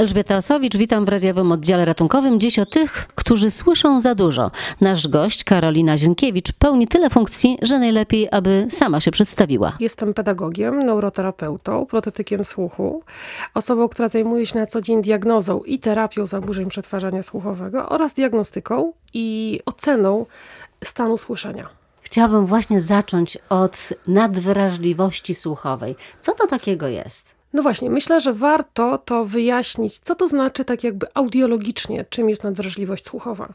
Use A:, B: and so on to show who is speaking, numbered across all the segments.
A: Elżbieta Osowicz, witam w radiowym oddziale ratunkowym. Dziś o tych, którzy słyszą za dużo. Nasz gość, Karolina Zienkiewicz, pełni tyle funkcji, że najlepiej, aby sama się przedstawiła.
B: Jestem pedagogiem, neuroterapeutą, protetykiem słuchu, osobą, która zajmuje się na co dzień diagnozą i terapią zaburzeń przetwarzania słuchowego oraz diagnostyką i oceną stanu słyszenia.
A: Chciałabym właśnie zacząć od nadwrażliwości słuchowej. Co to takiego jest?
B: No właśnie, myślę, że warto to wyjaśnić, co to znaczy tak jakby audiologicznie, czym jest nadwrażliwość słuchowa.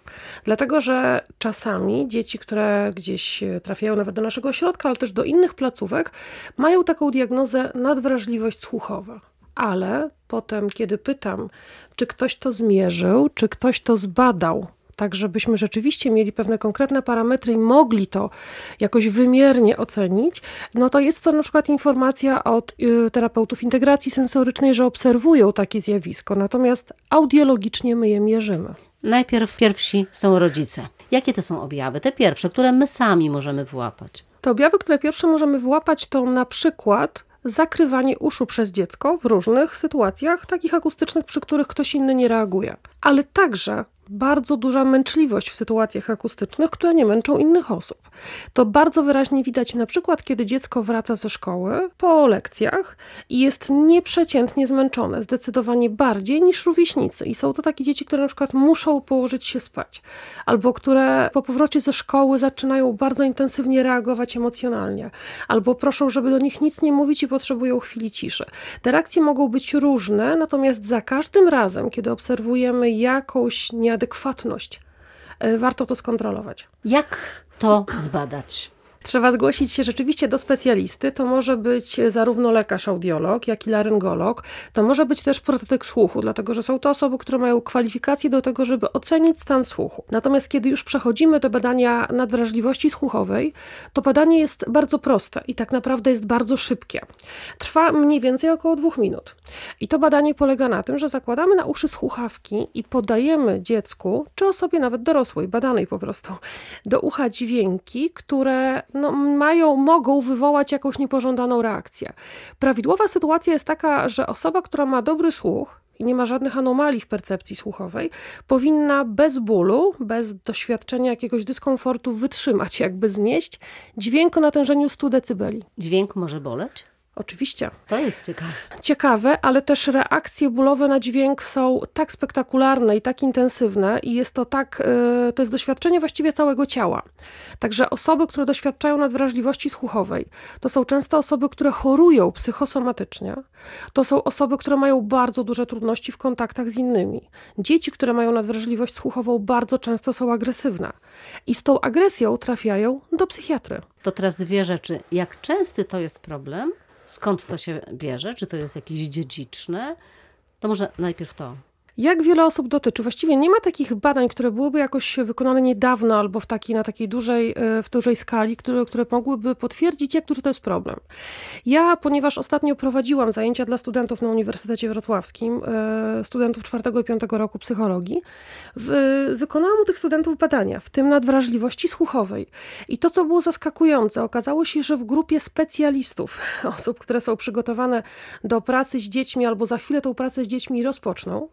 B: Dlatego, że czasami dzieci, które gdzieś trafiają nawet do naszego ośrodka, ale też do innych placówek, mają taką diagnozę nadwrażliwość słuchowa. Ale potem, kiedy pytam, czy ktoś to zmierzył, czy ktoś to zbadał, tak żebyśmy rzeczywiście mieli pewne konkretne parametry i mogli to jakoś wymiernie ocenić, no to jest to na przykład informacja od y, terapeutów integracji sensorycznej, że obserwują takie zjawisko, natomiast audiologicznie my je mierzymy.
A: Najpierw pierwsi są rodzice. Jakie to są objawy? Te pierwsze, które my sami możemy wyłapać.
B: Te objawy, które pierwsze możemy wyłapać, to na przykład zakrywanie uszu przez dziecko w różnych sytuacjach, takich akustycznych, przy których ktoś inny nie reaguje. Ale także bardzo duża męczliwość w sytuacjach akustycznych, które nie męczą innych osób. To bardzo wyraźnie widać na przykład, kiedy dziecko wraca ze szkoły po lekcjach i jest nieprzeciętnie zmęczone, zdecydowanie bardziej niż rówieśnicy. I są to takie dzieci, które na przykład muszą położyć się spać, albo które po powrocie ze szkoły zaczynają bardzo intensywnie reagować emocjonalnie, albo proszą, żeby do nich nic nie mówić i potrzebują chwili ciszy. Te reakcje mogą być różne, natomiast za każdym razem, kiedy obserwujemy jakąś nieadekwatność, adekwatność. E, warto to skontrolować.
A: Jak to zbadać?
B: Trzeba zgłosić się rzeczywiście do specjalisty. To może być zarówno lekarz audiolog, jak i laryngolog. To może być też protetyk słuchu, dlatego że są to osoby, które mają kwalifikacje do tego, żeby ocenić stan słuchu. Natomiast kiedy już przechodzimy do badania nadwrażliwości słuchowej, to badanie jest bardzo proste i tak naprawdę jest bardzo szybkie. Trwa mniej więcej około dwóch minut. I to badanie polega na tym, że zakładamy na uszy słuchawki i podajemy dziecku, czy osobie nawet dorosłej, badanej po prostu, do ucha dźwięki, które no, mają, mogą wywołać jakąś niepożądaną reakcję. Prawidłowa sytuacja jest taka, że osoba, która ma dobry słuch, i nie ma żadnych anomalii w percepcji słuchowej, powinna bez bólu, bez doświadczenia jakiegoś dyskomfortu wytrzymać, jakby znieść dźwięk o natężeniu 100 dB.
A: Dźwięk może boleć?
B: Oczywiście.
A: To jest ciekawe.
B: Ciekawe, ale też reakcje bólowe na dźwięk są tak spektakularne i tak intensywne i jest to tak, y, to jest doświadczenie właściwie całego ciała. Także osoby, które doświadczają nadwrażliwości słuchowej, to są często osoby, które chorują psychosomatycznie, to są osoby, które mają bardzo duże trudności w kontaktach z innymi. Dzieci, które mają nadwrażliwość słuchową, bardzo często są agresywne i z tą agresją trafiają do psychiatry.
A: To teraz dwie rzeczy. Jak częsty to jest problem? Skąd to się bierze, czy to jest jakieś dziedziczne. To może najpierw to.
B: Jak wiele osób dotyczy? Właściwie nie ma takich badań, które byłyby jakoś wykonane niedawno albo w takiej, na takiej dużej, e, w dużej skali, które, które mogłyby potwierdzić, jak duży to jest problem. Ja, ponieważ ostatnio prowadziłam zajęcia dla studentów na Uniwersytecie Wrocławskim, e, studentów czwartego i piątego roku psychologii, wykonałam u tych studentów badania, w tym nadwrażliwości słuchowej. I to, co było zaskakujące, okazało się, że w grupie specjalistów, osób, które są przygotowane do pracy z dziećmi albo za chwilę tą pracę z dziećmi rozpoczną,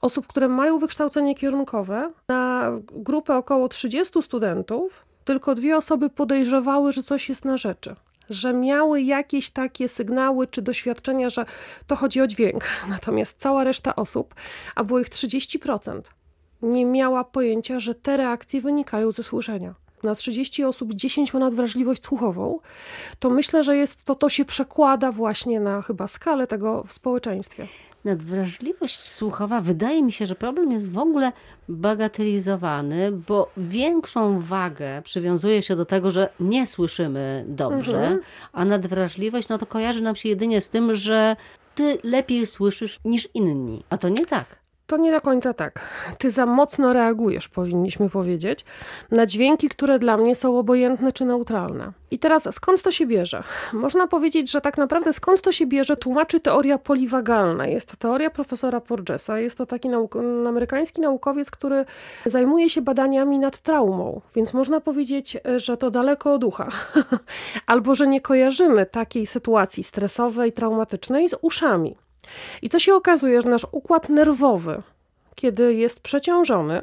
B: osób, które mają wykształcenie kierunkowe, na grupę około 30 studentów, tylko dwie osoby podejrzewały, że coś jest na rzeczy. Że miały jakieś takie sygnały czy doświadczenia, że to chodzi o dźwięk. Natomiast cała reszta osób, a było ich 30%, nie miała pojęcia, że te reakcje wynikają ze słyszenia na 30 osób 10 ma nadwrażliwość słuchową, to myślę, że jest to, to się przekłada właśnie na chyba skalę tego w społeczeństwie
A: nadwrażliwość słuchowa, wydaje mi się, że problem jest w ogóle bagatelizowany, bo większą wagę przywiązuje się do tego, że nie słyszymy dobrze, mhm. a nadwrażliwość no to kojarzy nam się jedynie z tym, że ty lepiej słyszysz niż inni. A to nie tak.
B: To nie do końca tak. Ty za mocno reagujesz, powinniśmy powiedzieć, na dźwięki, które dla mnie są obojętne czy neutralne. I teraz skąd to się bierze? Można powiedzieć, że tak naprawdę skąd to się bierze, tłumaczy teoria poliwagalna. Jest to teoria profesora Porgesa. Jest to taki nauk amerykański naukowiec, który zajmuje się badaniami nad traumą, więc można powiedzieć, że to daleko od ucha. Albo że nie kojarzymy takiej sytuacji stresowej, traumatycznej z uszami. I co się okazuje, że nasz układ nerwowy, kiedy jest przeciążony,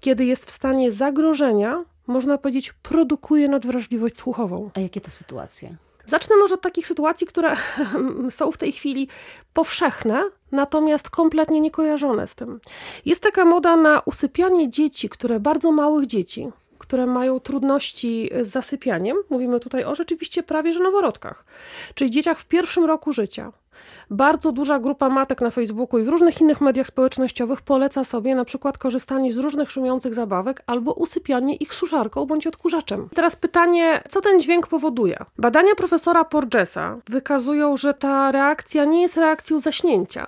B: kiedy jest w stanie zagrożenia, można powiedzieć, produkuje nadwrażliwość słuchową.
A: A jakie to sytuacje?
B: Zacznę może od takich sytuacji, które są w tej chwili powszechne, natomiast kompletnie niekojarzone z tym. Jest taka moda na usypianie dzieci, które bardzo małych dzieci, które mają trudności z zasypianiem. Mówimy tutaj o rzeczywiście prawie że noworodkach, czyli dzieciach w pierwszym roku życia. Bardzo duża grupa matek na Facebooku i w różnych innych mediach społecznościowych poleca sobie na przykład korzystanie z różnych szumiących zabawek albo usypianie ich suszarką bądź odkurzaczem. Teraz pytanie, co ten dźwięk powoduje? Badania profesora Porgesa wykazują, że ta reakcja nie jest reakcją zaśnięcia.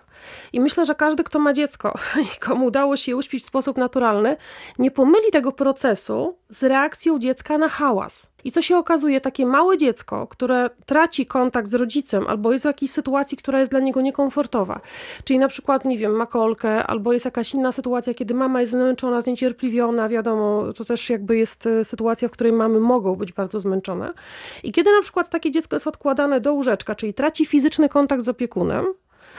B: I myślę, że każdy, kto ma dziecko i komu udało się je uśpić w sposób naturalny, nie pomyli tego procesu z reakcją dziecka na hałas. I co się okazuje, takie małe dziecko, które traci kontakt z rodzicem albo jest w jakiejś sytuacji, która jest dla niego niekomfortowa, czyli na przykład, nie wiem, ma kolkę, albo jest jakaś inna sytuacja, kiedy mama jest zmęczona, zniecierpliwiona, wiadomo, to też jakby jest e, sytuacja, w której mamy mogą być bardzo zmęczone. I kiedy na przykład takie dziecko jest odkładane do łóżeczka, czyli traci fizyczny kontakt z opiekunem,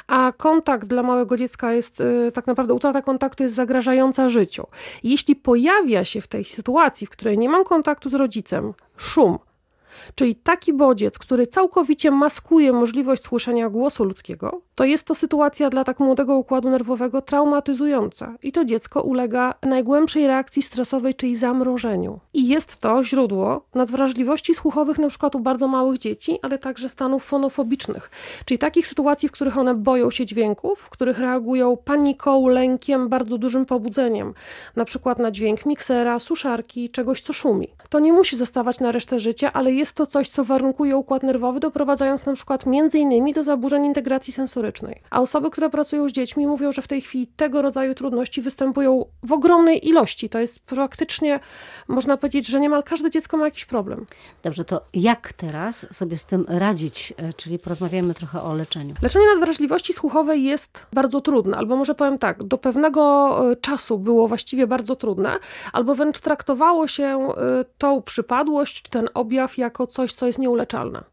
B: a kontakt dla małego dziecka jest y, tak naprawdę utrata kontaktu jest zagrażająca życiu. Jeśli pojawia się w tej sytuacji, w której nie mam kontaktu z rodzicem, szum, Czyli taki bodziec, który całkowicie maskuje możliwość słyszenia głosu ludzkiego, to jest to sytuacja dla tak młodego układu nerwowego traumatyzująca i to dziecko ulega najgłębszej reakcji stresowej, czyli zamrożeniu. I jest to źródło nadwrażliwości słuchowych na przykład u bardzo małych dzieci, ale także stanów fonofobicznych, czyli takich sytuacji, w których one boją się dźwięków, w których reagują paniką, lękiem, bardzo dużym pobudzeniem, na przykład na dźwięk miksera, suszarki, czegoś co szumi. To nie musi zostawać na resztę życia, ale jest to coś, co warunkuje układ nerwowy, doprowadzając na przykład między innymi do zaburzeń integracji sensorycznej. A osoby, które pracują z dziećmi, mówią, że w tej chwili tego rodzaju trudności występują w ogromnej ilości. To jest praktycznie, można powiedzieć, że niemal każde dziecko ma jakiś problem.
A: Dobrze, to jak teraz sobie z tym radzić? E, czyli porozmawiamy trochę o leczeniu.
B: Leczenie nadwrażliwości słuchowej jest bardzo trudne, albo może powiem tak, do pewnego e, czasu było właściwie bardzo trudne, albo wręcz traktowało się e, tą przypadłość, ten objaw jako coś, co jest nieuleczalne.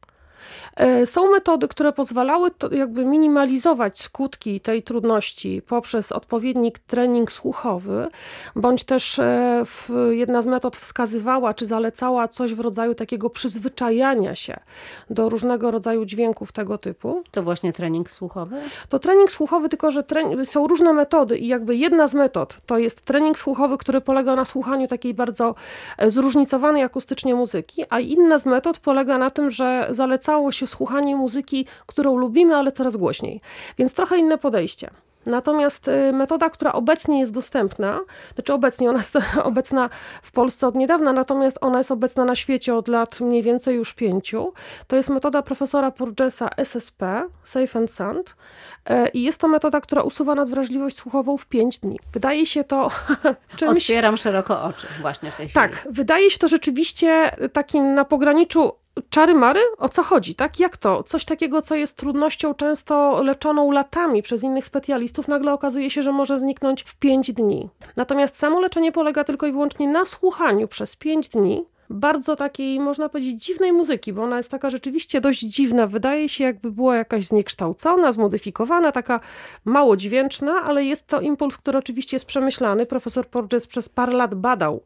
B: E, są metody, które pozwalały jakby minimalizować skutki tej trudności poprzez odpowiedni trening słuchowy, bądź też e, jedna z metod wskazywała czy zalecała coś w rodzaju takiego przyzwyczajania się do różnego rodzaju dźwięków tego typu.
A: To właśnie trening słuchowy?
B: To trening słuchowy, tylko że są różne metody i jakby jedna z metod to jest trening słuchowy, który polega na słuchaniu takiej bardzo e, zróżnicowanej akustycznie muzyki, a inna z metod polega na tym, że zalecało się słuchanie muzyki, którą lubimy, ale coraz głośniej. Więc trochę inne podejście. Natomiast y, metoda, która obecnie jest dostępna, znaczy obecnie ona jest obecna w Polsce od niedawna, natomiast ona jest obecna na świecie od lat mniej więcej już pięciu, to jest metoda profesora Purgesa SSP, Safe and Sound. Y, I jest to metoda, która usuwa nadwrażliwość słuchową w 5 dni. Wydaje się to
A: czymś... Otwieram szeroko oczy właśnie w tej chwili.
B: Tak, wydaje się to rzeczywiście takim na pograniczu czary mary? O co chodzi, tak? Jak to? Coś takiego, co jest trudnością często leczoną latami przez innych specjalistów, nagle okazuje się, że może zniknąć w 5 dni. Natomiast samo leczenie polega tylko i wyłącznie na słuchaniu przez 5 dni bardzo takiej, można powiedzieć, dziwnej muzyki, bo ona jest taka rzeczywiście dość dziwna. Wydaje się, jakby była jakaś zniekształcona, zmodyfikowana, taka mało dźwięczna, ale jest to impuls, który oczywiście jest przemyślany. Profesor Porges przez parę lat badał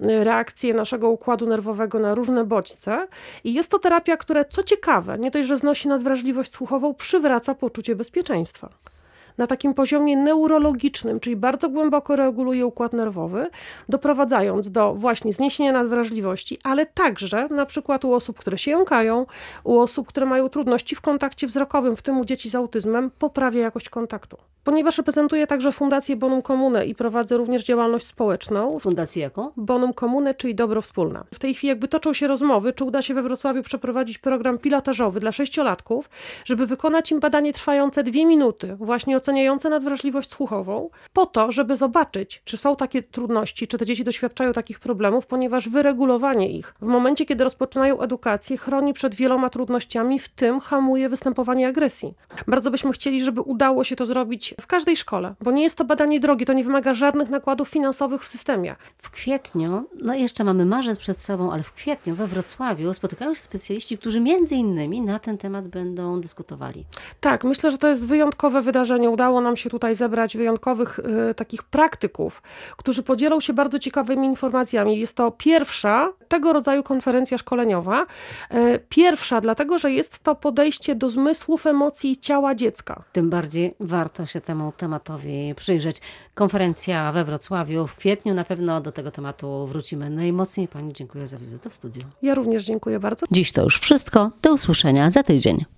B: y, reakcję naszego układu nerwowego na różne bodźce i jest to terapia, która, co ciekawe, nie dość, że znosi nadwrażliwość słuchową, przywraca poczucie bezpieczeństwa na takim poziomie neurologicznym, czyli bardzo głęboko reguluje układ nerwowy, doprowadzając do właśnie zniesienia nadwrażliwości, ale także na przykład u osób, które się jąkają, u osób, które mają trudności w kontakcie wzrokowym, w tym u dzieci z autyzmem, poprawia jakość kontaktu. Ponieważ reprezentuję także Fundację Bonum Comune i prowadzę również działalność społeczną.
A: Fundację jaką?
B: Bonum Comune, czyli Dobro Wspólne. W tej chwili jakby toczą się rozmowy, czy uda się we Wrocławiu przeprowadzić program pilotażowy dla sześciolatków, żeby wykonać im badanie trwające dwie minuty, właśnie doceniające nadwrażliwość słuchową, po to, żeby zobaczyć, czy są takie trudności, czy te dzieci doświadczają takich problemów, ponieważ wyregulowanie ich w momencie, kiedy rozpoczynają edukację, chroni przed wieloma trudnościami, w tym hamuje występowanie agresji. Bardzo byśmy chcieli, żeby udało się to zrobić w każdej szkole, bo nie jest to badanie drogie, to nie wymaga żadnych nakładów finansowych w systemie.
A: W kwietniu, no jeszcze mamy marzec przed sobą, ale w kwietniu we Wrocławiu spotykają się specjaliści, którzy między innymi na ten temat będą dyskutowali.
B: Tak, myślę, że to jest wyjątkowe wydarzenie. Udało nam się tutaj zebrać wyjątkowych y, takich praktyków, którzy podzielą się bardzo ciekawymi informacjami. Jest to pierwsza tego rodzaju konferencja szkoleniowa. Y, pierwsza, dlatego że jest to podejście do zmysłów, emocji i ciała dziecka.
A: Tym bardziej warto się temu tematowi przyjrzeć. Konferencja we Wrocławiu w kwietniu, na pewno do tego tematu wrócimy. Najmocniej Pani dziękuję za wizytę w studiu.
B: Ja również dziękuję bardzo.
A: Dziś to już wszystko. Do usłyszenia za tydzień.